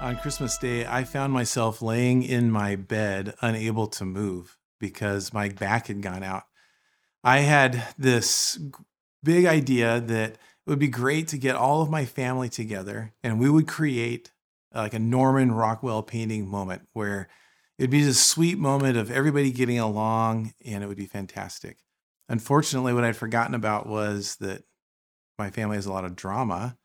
On Christmas Day, I found myself laying in my bed, unable to move because my back had gone out. I had this big idea that it would be great to get all of my family together and we would create uh, like a Norman Rockwell painting moment where it'd be this sweet moment of everybody getting along and it would be fantastic. Unfortunately, what I'd forgotten about was that my family has a lot of drama.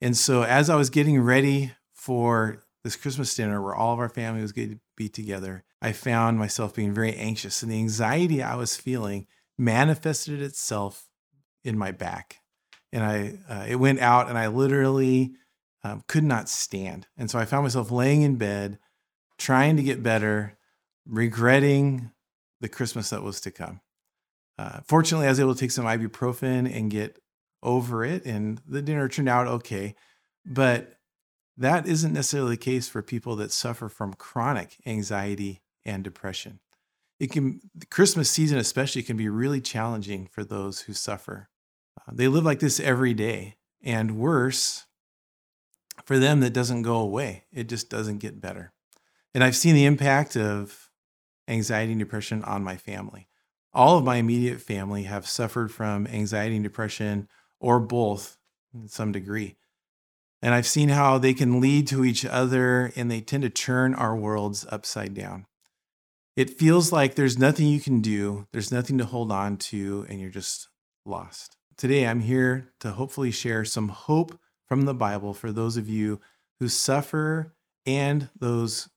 And so as I was getting ready for this Christmas dinner where all of our family was going to be together, I found myself being very anxious and the anxiety I was feeling manifested itself in my back, and I uh, it went out, and I literally um, could not stand. And so I found myself laying in bed, trying to get better, regretting the Christmas that was to come. Uh, fortunately, I was able to take some ibuprofen and get over it, and the dinner turned out okay. But that isn't necessarily the case for people that suffer from chronic anxiety and depression. It can the christmas season especially can be really challenging for those who suffer. Uh, they live like this every day and worse for them that doesn't go away. It just doesn't get better. And i've seen the impact of anxiety and depression on my family. All of my immediate family have suffered from anxiety and depression or both in some degree and i've seen how they can lead to each other and they tend to turn our worlds upside down it feels like there's nothing you can do, there's nothing to hold on to, and you're just lost. Today, I'm here to hopefully share some hope from the Bible for those of you who suffer and those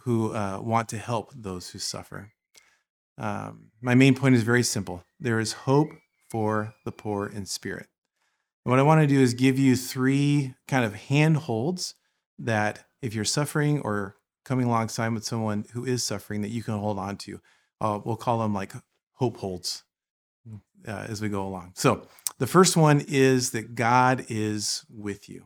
who uh, want to help those who suffer. Um, my main point is very simple there is hope for the poor in spirit. What I want to do is give you three kind of handholds that if you're suffering or coming alongside with someone who is suffering that you can hold on to. Uh, we'll call them like hope holds uh, as we go along. So the first one is that God is with you.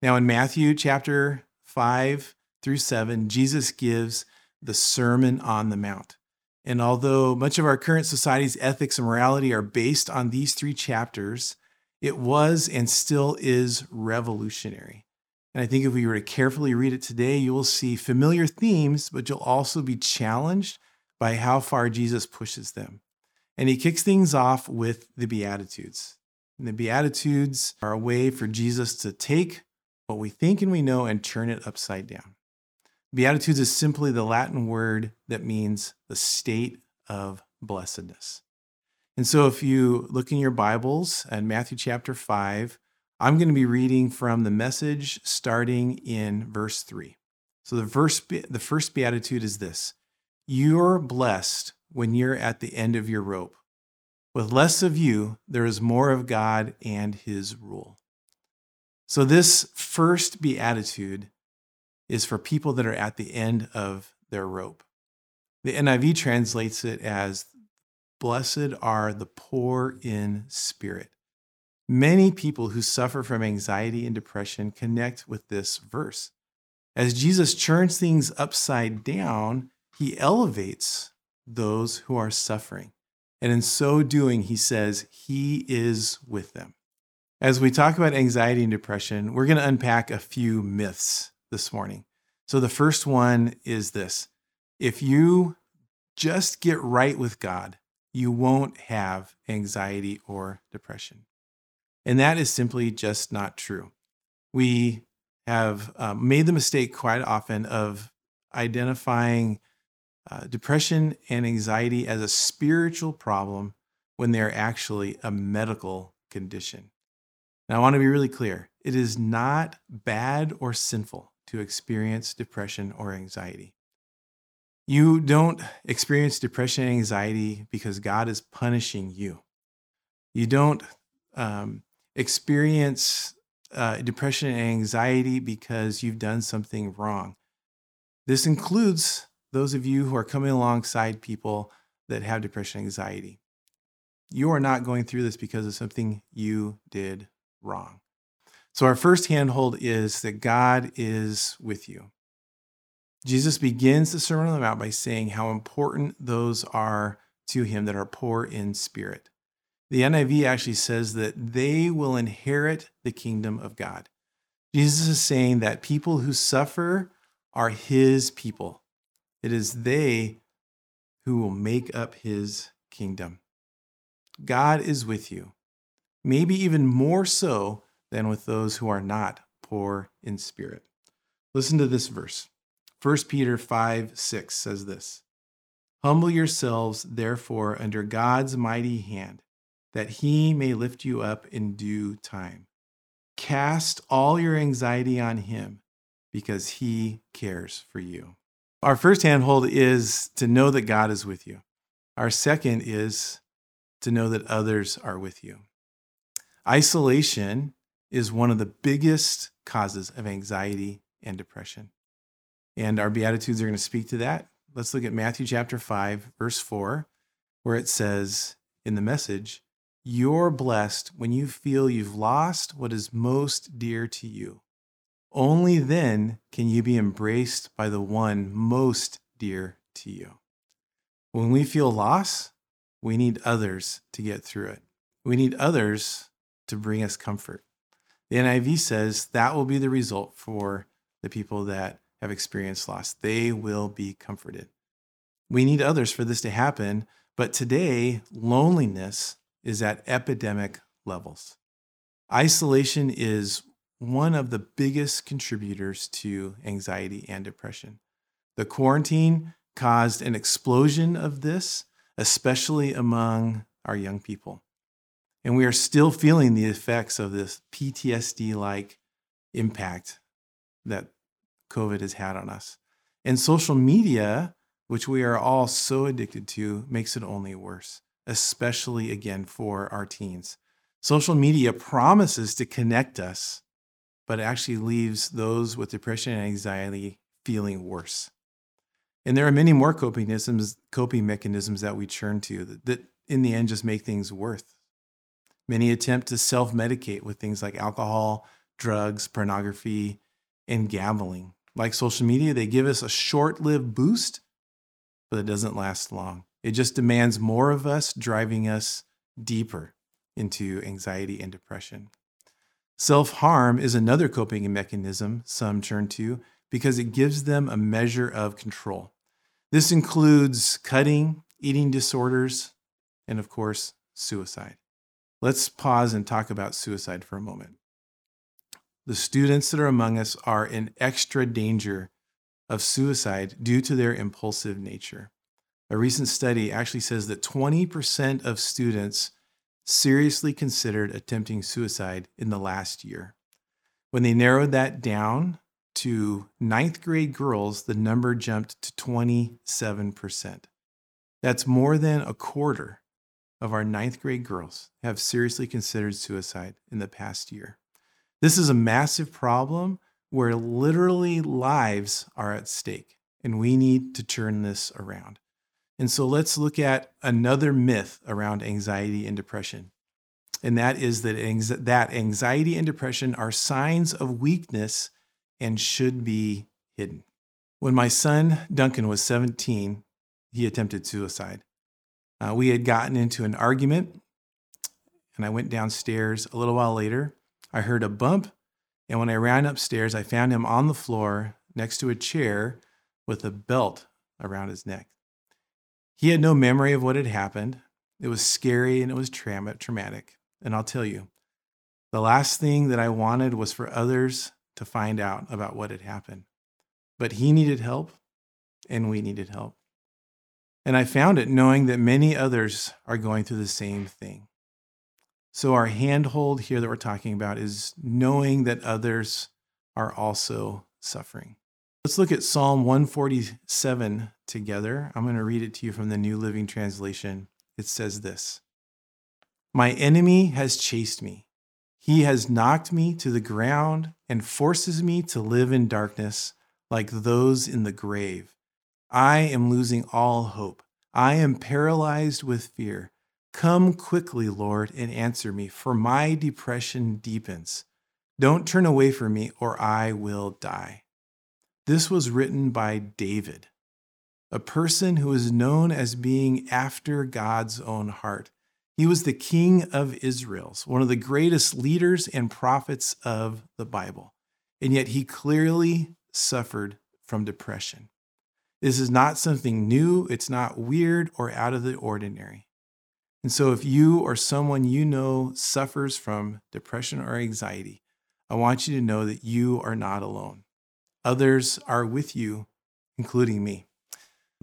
Now, in Matthew chapter 5 through 7, Jesus gives the Sermon on the Mount. And although much of our current society's ethics and morality are based on these three chapters, it was and still is revolutionary. And I think if we were to carefully read it today, you will see familiar themes, but you'll also be challenged by how far Jesus pushes them. And he kicks things off with the Beatitudes. And the Beatitudes are a way for Jesus to take what we think and we know and turn it upside down. Beatitudes is simply the Latin word that means the state of blessedness. And so if you look in your Bibles and Matthew chapter 5, I'm going to be reading from the message starting in verse 3. So the verse the first beatitude is this. You're blessed when you're at the end of your rope. With less of you, there is more of God and his rule. So this first beatitude is for people that are at the end of their rope. The NIV translates it as blessed are the poor in spirit. Many people who suffer from anxiety and depression connect with this verse. As Jesus turns things upside down, he elevates those who are suffering. And in so doing, he says he is with them. As we talk about anxiety and depression, we're going to unpack a few myths this morning. So the first one is this if you just get right with God, you won't have anxiety or depression. And that is simply just not true. We have um, made the mistake quite often of identifying uh, depression and anxiety as a spiritual problem when they're actually a medical condition. Now, I want to be really clear it is not bad or sinful to experience depression or anxiety. You don't experience depression and anxiety because God is punishing you. You don't um, experience uh, depression and anxiety because you've done something wrong. This includes those of you who are coming alongside people that have depression and anxiety. You are not going through this because of something you did wrong. So, our first handhold is that God is with you. Jesus begins the Sermon on the Mount by saying how important those are to him that are poor in spirit. The NIV actually says that they will inherit the kingdom of God. Jesus is saying that people who suffer are his people. It is they who will make up his kingdom. God is with you, maybe even more so than with those who are not poor in spirit. Listen to this verse. 1 Peter 5 6 says this Humble yourselves, therefore, under God's mighty hand, that he may lift you up in due time. Cast all your anxiety on him because he cares for you. Our first handhold is to know that God is with you. Our second is to know that others are with you. Isolation is one of the biggest causes of anxiety and depression. And our Beatitudes are going to speak to that. Let's look at Matthew chapter 5, verse 4, where it says in the message, You're blessed when you feel you've lost what is most dear to you. Only then can you be embraced by the one most dear to you. When we feel loss, we need others to get through it. We need others to bring us comfort. The NIV says that will be the result for the people that have experienced loss. They will be comforted. We need others for this to happen, but today, loneliness is at epidemic levels. Isolation is one of the biggest contributors to anxiety and depression. The quarantine caused an explosion of this, especially among our young people. And we are still feeling the effects of this PTSD like impact that COVID has had on us. And social media, which we are all so addicted to, makes it only worse, especially again for our teens. Social media promises to connect us but actually leaves those with depression and anxiety feeling worse. And there are many more coping mechanisms, coping mechanisms that we turn to that, that in the end just make things worse. Many attempt to self medicate with things like alcohol, drugs, pornography, and gambling. Like social media, they give us a short lived boost, but it doesn't last long. It just demands more of us, driving us deeper into anxiety and depression. Self harm is another coping mechanism some turn to because it gives them a measure of control. This includes cutting, eating disorders, and of course, suicide. Let's pause and talk about suicide for a moment. The students that are among us are in extra danger of suicide due to their impulsive nature. A recent study actually says that 20% of students seriously considered attempting suicide in the last year. When they narrowed that down to ninth grade girls, the number jumped to 27%. That's more than a quarter of our ninth grade girls have seriously considered suicide in the past year. This is a massive problem where literally lives are at stake, and we need to turn this around. And so let's look at another myth around anxiety and depression. And that is that, that anxiety and depression are signs of weakness and should be hidden. When my son Duncan was 17, he attempted suicide. Uh, we had gotten into an argument, and I went downstairs. A little while later, I heard a bump, and when I ran upstairs, I found him on the floor next to a chair with a belt around his neck. He had no memory of what had happened. It was scary and it was tra- traumatic. And I'll tell you, the last thing that I wanted was for others to find out about what had happened. But he needed help, and we needed help. And I found it knowing that many others are going through the same thing. So, our handhold here that we're talking about is knowing that others are also suffering. Let's look at Psalm 147 together. I'm going to read it to you from the New Living Translation. It says this My enemy has chased me. He has knocked me to the ground and forces me to live in darkness like those in the grave. I am losing all hope. I am paralyzed with fear. Come quickly, Lord, and answer me, for my depression deepens. Don't turn away from me, or I will die. This was written by David, a person who is known as being after God's own heart. He was the king of Israel's, one of the greatest leaders and prophets of the Bible. And yet he clearly suffered from depression. This is not something new, it's not weird or out of the ordinary. And so, if you or someone you know suffers from depression or anxiety, I want you to know that you are not alone. Others are with you, including me.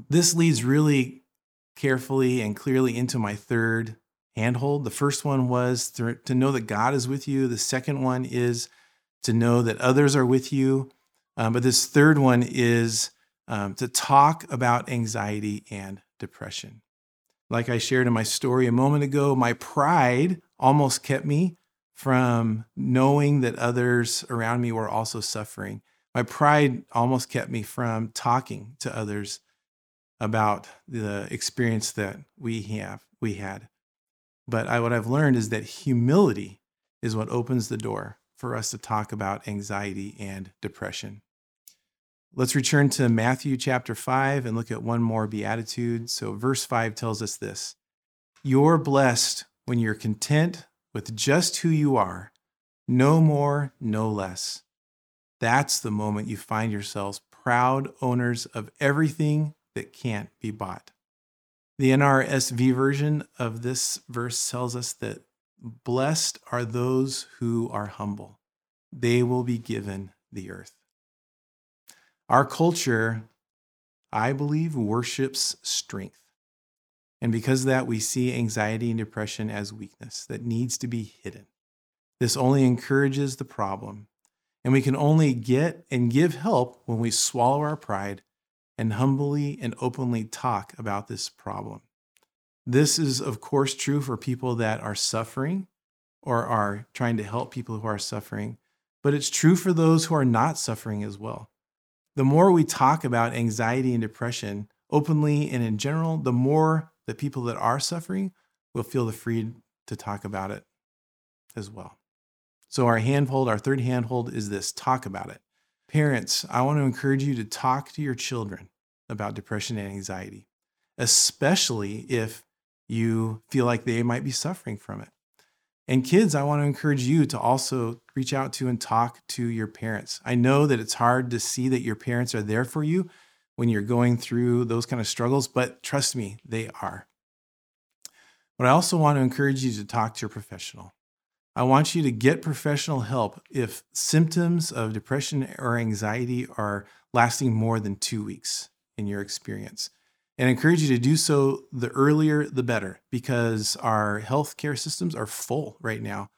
This leads really carefully and clearly into my third handhold. The first one was to, know that God is with you, the second one is to know that others are with you. Um, but this third one is um, to talk about anxiety and depression. Like I shared in my story a moment ago, my pride almost kept me from knowing that others around me were also suffering. My pride almost kept me from talking to others about the experience that we have we had. But I, what I've learned is that humility is what opens the door for us to talk about anxiety and depression. Let's return to Matthew chapter 5 and look at one more beatitude. So, verse 5 tells us this You're blessed when you're content with just who you are, no more, no less. That's the moment you find yourselves proud owners of everything that can't be bought. The NRSV version of this verse tells us that blessed are those who are humble, they will be given the earth. Our culture, I believe, worships strength. And because of that, we see anxiety and depression as weakness that needs to be hidden. This only encourages the problem. And we can only get and give help when we swallow our pride and humbly and openly talk about this problem. This is, of course, true for people that are suffering or are trying to help people who are suffering, but it's true for those who are not suffering as well the more we talk about anxiety and depression openly and in general, the more the people that are suffering will feel the free to talk about it as well. So, our handhold, our third handhold is this talk about it. Parents, I want to encourage you to talk to your children about depression and anxiety, especially if you feel like they might be suffering from it. And kids, I want to encourage you to also reach out to and talk to your parents. I know that it's hard to see that your parents are there for you when you're going through those kind of struggles, but trust me, they are. But I also want to encourage you to talk to your professional. I want you to get professional help if symptoms of depression or anxiety are lasting more than two weeks in your experience and I encourage you to do so the earlier the better because our healthcare systems are full right now.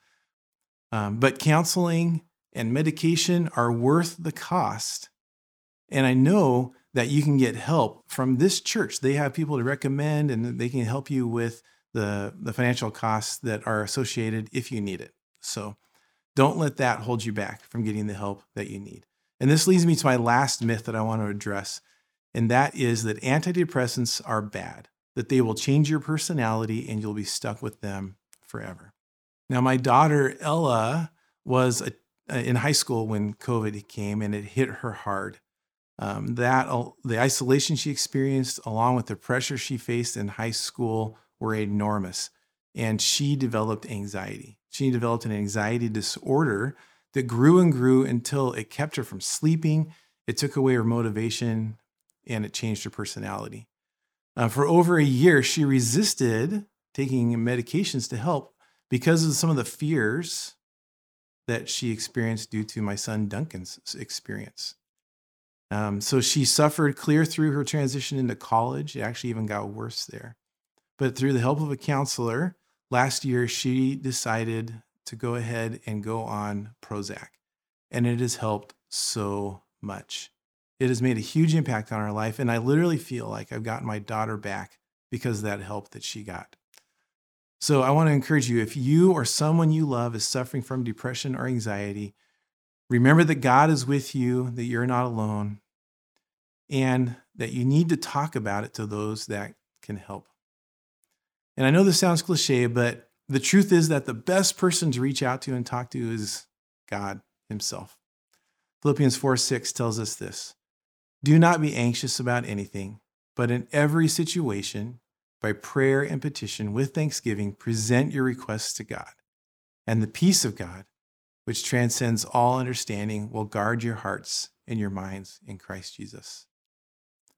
Um, but counseling and medication are worth the cost. And I know that you can get help from this church. They have people to recommend and they can help you with the, the financial costs that are associated if you need it. So don't let that hold you back from getting the help that you need. And this leads me to my last myth that I want to address and that is that antidepressants are bad, that they will change your personality and you'll be stuck with them forever. Now, my daughter Ella was a, in high school when COVID came and it hit her hard. Um, that the isolation she experienced, along with the pressure she faced in high school, were enormous, and she developed anxiety. She developed an anxiety disorder that grew and grew until it kept her from sleeping. It took away her motivation and it changed her personality. Uh, for over a year, she resisted taking medications to help because of some of the fears that she experienced due to my son Duncan's experience. Um, so she suffered clear through her transition into college. It actually even got worse there. But through the help of a counselor, last year she decided to go ahead and go on Prozac. And it has helped so much. It has made a huge impact on our life. And I literally feel like I've gotten my daughter back because of that help that she got. So I want to encourage you if you or someone you love is suffering from depression or anxiety, remember that God is with you, that you're not alone. And that you need to talk about it to those that can help. And I know this sounds cliche, but the truth is that the best person to reach out to and talk to is God Himself. Philippians 4 6 tells us this Do not be anxious about anything, but in every situation, by prayer and petition with thanksgiving, present your requests to God. And the peace of God, which transcends all understanding, will guard your hearts and your minds in Christ Jesus.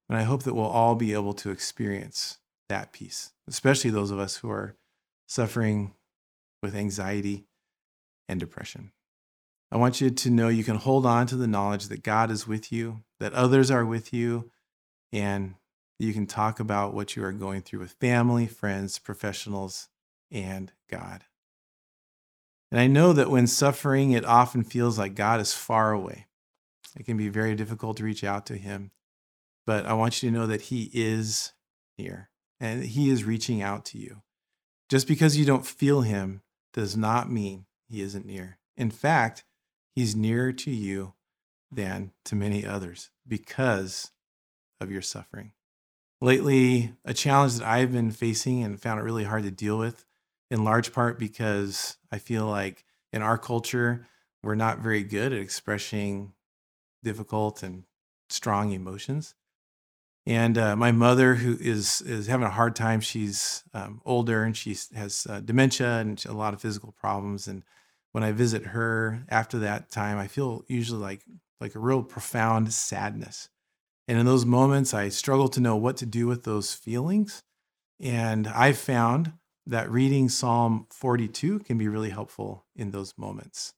And I hope that we'll all be able to experience that peace, especially those of us who are suffering with anxiety and depression. I want you to know you can hold on to the knowledge that God is with you, that others are with you, and you can talk about what you are going through with family, friends, professionals, and God. And I know that when suffering, it often feels like God is far away. It can be very difficult to reach out to Him. But I want you to know that He is near and He is reaching out to you. Just because you don't feel Him does not mean He isn't near. In fact, He's nearer to you than to many others because of your suffering. Lately, a challenge that I've been facing and found it really hard to deal with, in large part because I feel like in our culture, we're not very good at expressing difficult and strong emotions. And uh, my mother, who is is having a hard time, she's um, older and she has uh, dementia and a lot of physical problems. And when I visit her after that time, I feel usually like like a real profound sadness. And in those moments, I struggle to know what to do with those feelings. And I've found that reading Psalm 42 can be really helpful in those moments.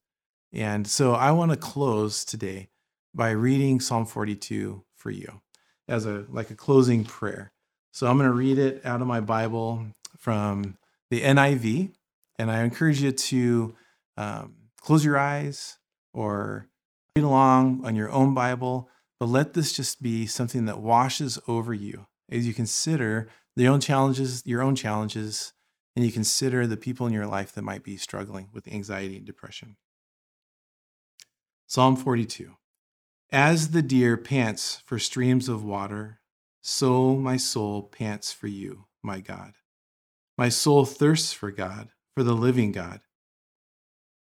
And so I want to close today by reading Psalm 42 for you as a like a closing prayer. So I'm going to read it out of my Bible from the NIV, and I encourage you to um, close your eyes or read along on your own Bible. But let this just be something that washes over you as you consider your own challenges, your own challenges, and you consider the people in your life that might be struggling with anxiety and depression. Psalm 42. As the deer pants for streams of water, so my soul pants for you, my God. My soul thirsts for God, for the living God.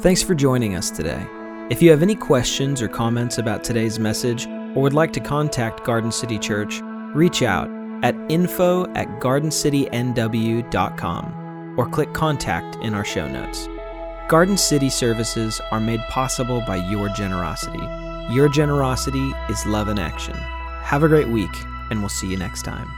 Thanks for joining us today. If you have any questions or comments about today's message, or would like to contact Garden City Church, reach out at info at gardencitynw.com or click contact in our show notes. Garden City services are made possible by your generosity. Your generosity is love in action. Have a great week, and we'll see you next time.